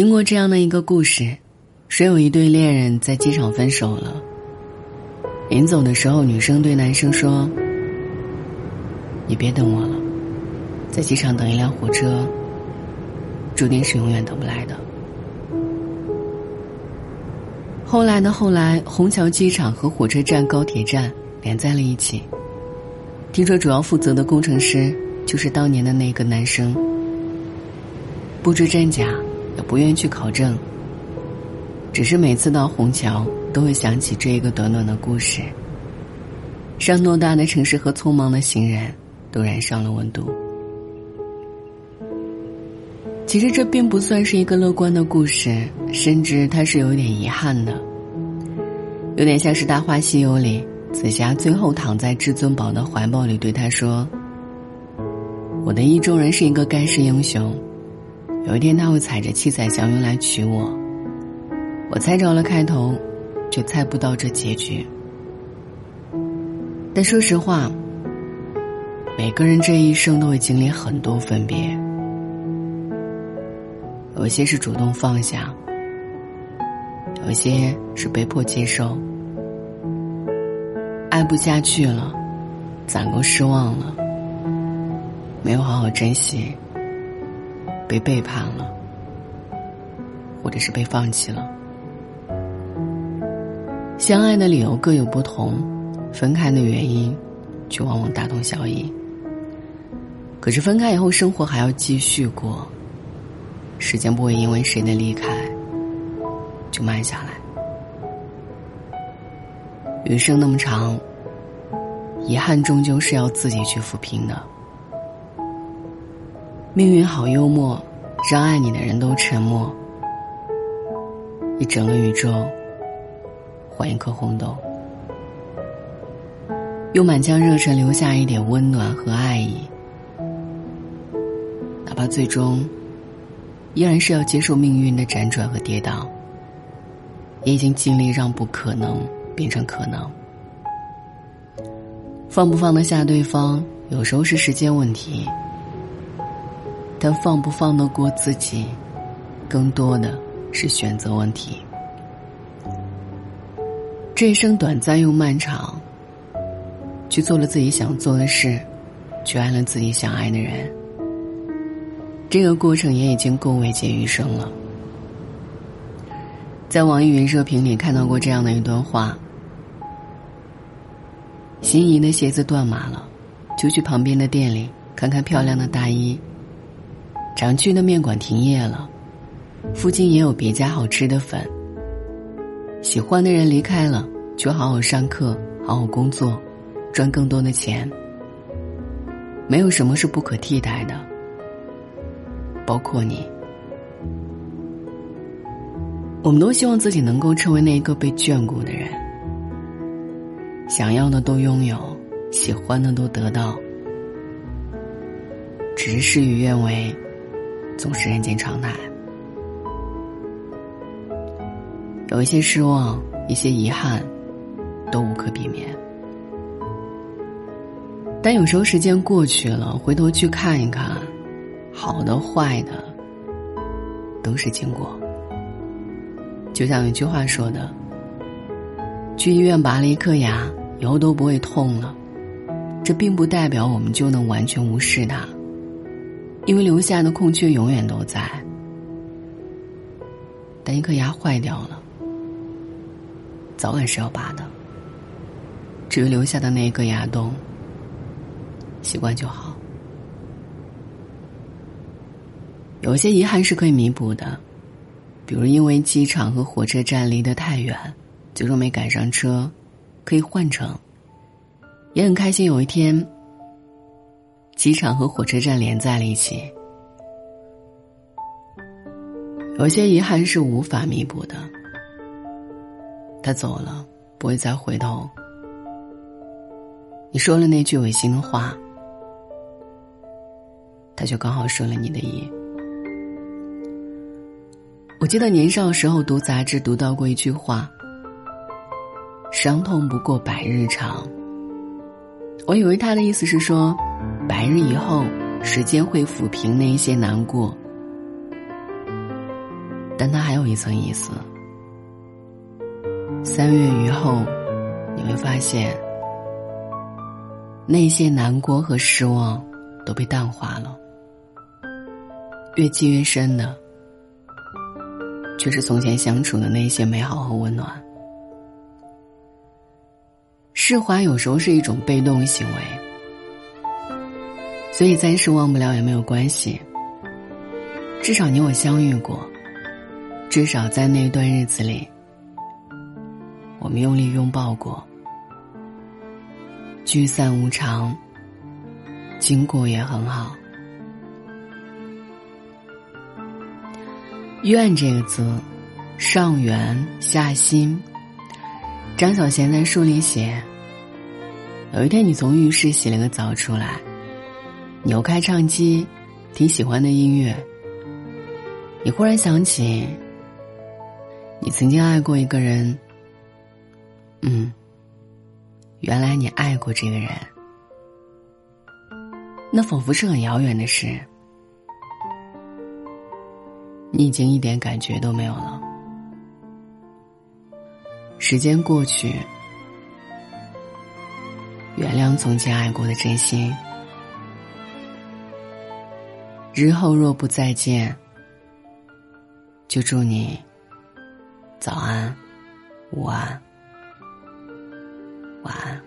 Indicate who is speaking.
Speaker 1: 听过这样的一个故事：说有一对恋人在机场分手了。临走的时候，女生对男生说：“你别等我了，在机场等一辆火车，注定是永远等不来的。”后来的后来，虹桥机场和火车站、高铁站连在了一起。听说主要负责的工程师就是当年的那个男生，不知真假，不愿去考证。只是每次到虹桥，都会想起这一个短短的故事，让偌大的城市和匆忙的行人都染上了温度。其实这并不算是一个乐观的故事，甚至它是有点遗憾的，有点像是《大话西游》里紫霞最后躺在至尊宝的怀抱里，对他说：“我的意中人是一个盖世英雄，有一天他会踩着七彩祥云来娶我。我猜着了开头，却猜不到这结局。但说实话，每个人这一生都会经历很多分别。”有些是主动放下，有些是被迫接受。爱不下去了，攒够失望了，没有好好珍惜，被背叛了，或者是被放弃了。相爱的理由各有不同，分开的原因却往往大同小异。可是分开以后，生活还要继续过。时间不会因为谁的离开就慢下来。余生那么长，遗憾终究是要自己去抚平的。命运好幽默，让爱你的人都沉默。一整个宇宙换一颗红豆，用满腔热忱留下一点温暖和爱意，哪怕最终。依然是要接受命运的辗转和跌宕，也已经尽力让不可能变成可能。放不放得下对方，有时候是时间问题，但放不放得过自己，更多的是选择问题。这一生短暂又漫长，去做了自己想做的事，去爱了自己想爱的人。这个过程也已经够慰藉余生了。在网易云热评里看到过这样的一段话：心仪的鞋子断码了，就去旁边的店里看看漂亮的大衣。常去的面馆停业了，附近也有别家好吃的粉。喜欢的人离开了，就好好上课，好好工作，赚更多的钱。没有什么是不可替代的。包括你，我们都希望自己能够成为那一个被眷顾的人，想要的都拥有，喜欢的都得到。只是事与愿违，总是人间常态。有一些失望，一些遗憾，都无可避免。但有时候时间过去了，回头去看一看。好的、坏的，都是经过。就像有句话说的：“去医院拔了一颗牙，以后都不会痛了。”这并不代表我们就能完全无视它，因为留下的空缺永远都在。但一颗牙坏掉了，早晚是要拔的。至于留下的那一个牙洞，习惯就好。有些遗憾是可以弥补的，比如因为机场和火车站离得太远，最终没赶上车，可以换乘。也很开心有一天，机场和火车站连在了一起。有些遗憾是无法弥补的，他走了，不会再回头。你说了那句违心的话，他就刚好顺了你的意。我记得年少时候读杂志读到过一句话：“伤痛不过百日长。”我以为他的意思是说，白日以后，时间会抚平那一些难过。但它还有一层意思。三月雨后，你会发现，那些难过和失望都被淡化了。越积越深的，却是从前相处的那些美好和温暖。释怀有时候是一种被动行为，所以暂时忘不了也没有关系。至少你我相遇过，至少在那段日子里，我们用力拥抱过。聚散无常，经过也很好。愿这个字，上圆下心。张小娴在书里写：有一天你从浴室洗了个澡出来，扭开唱机，听喜欢的音乐。你忽然想起，你曾经爱过一个人。嗯，原来你爱过这个人，那仿佛是很遥远的事。你已经一点感觉都没有了。时间过去，原谅从前爱过的真心。日后若不再见，就祝你早安、午安、晚安。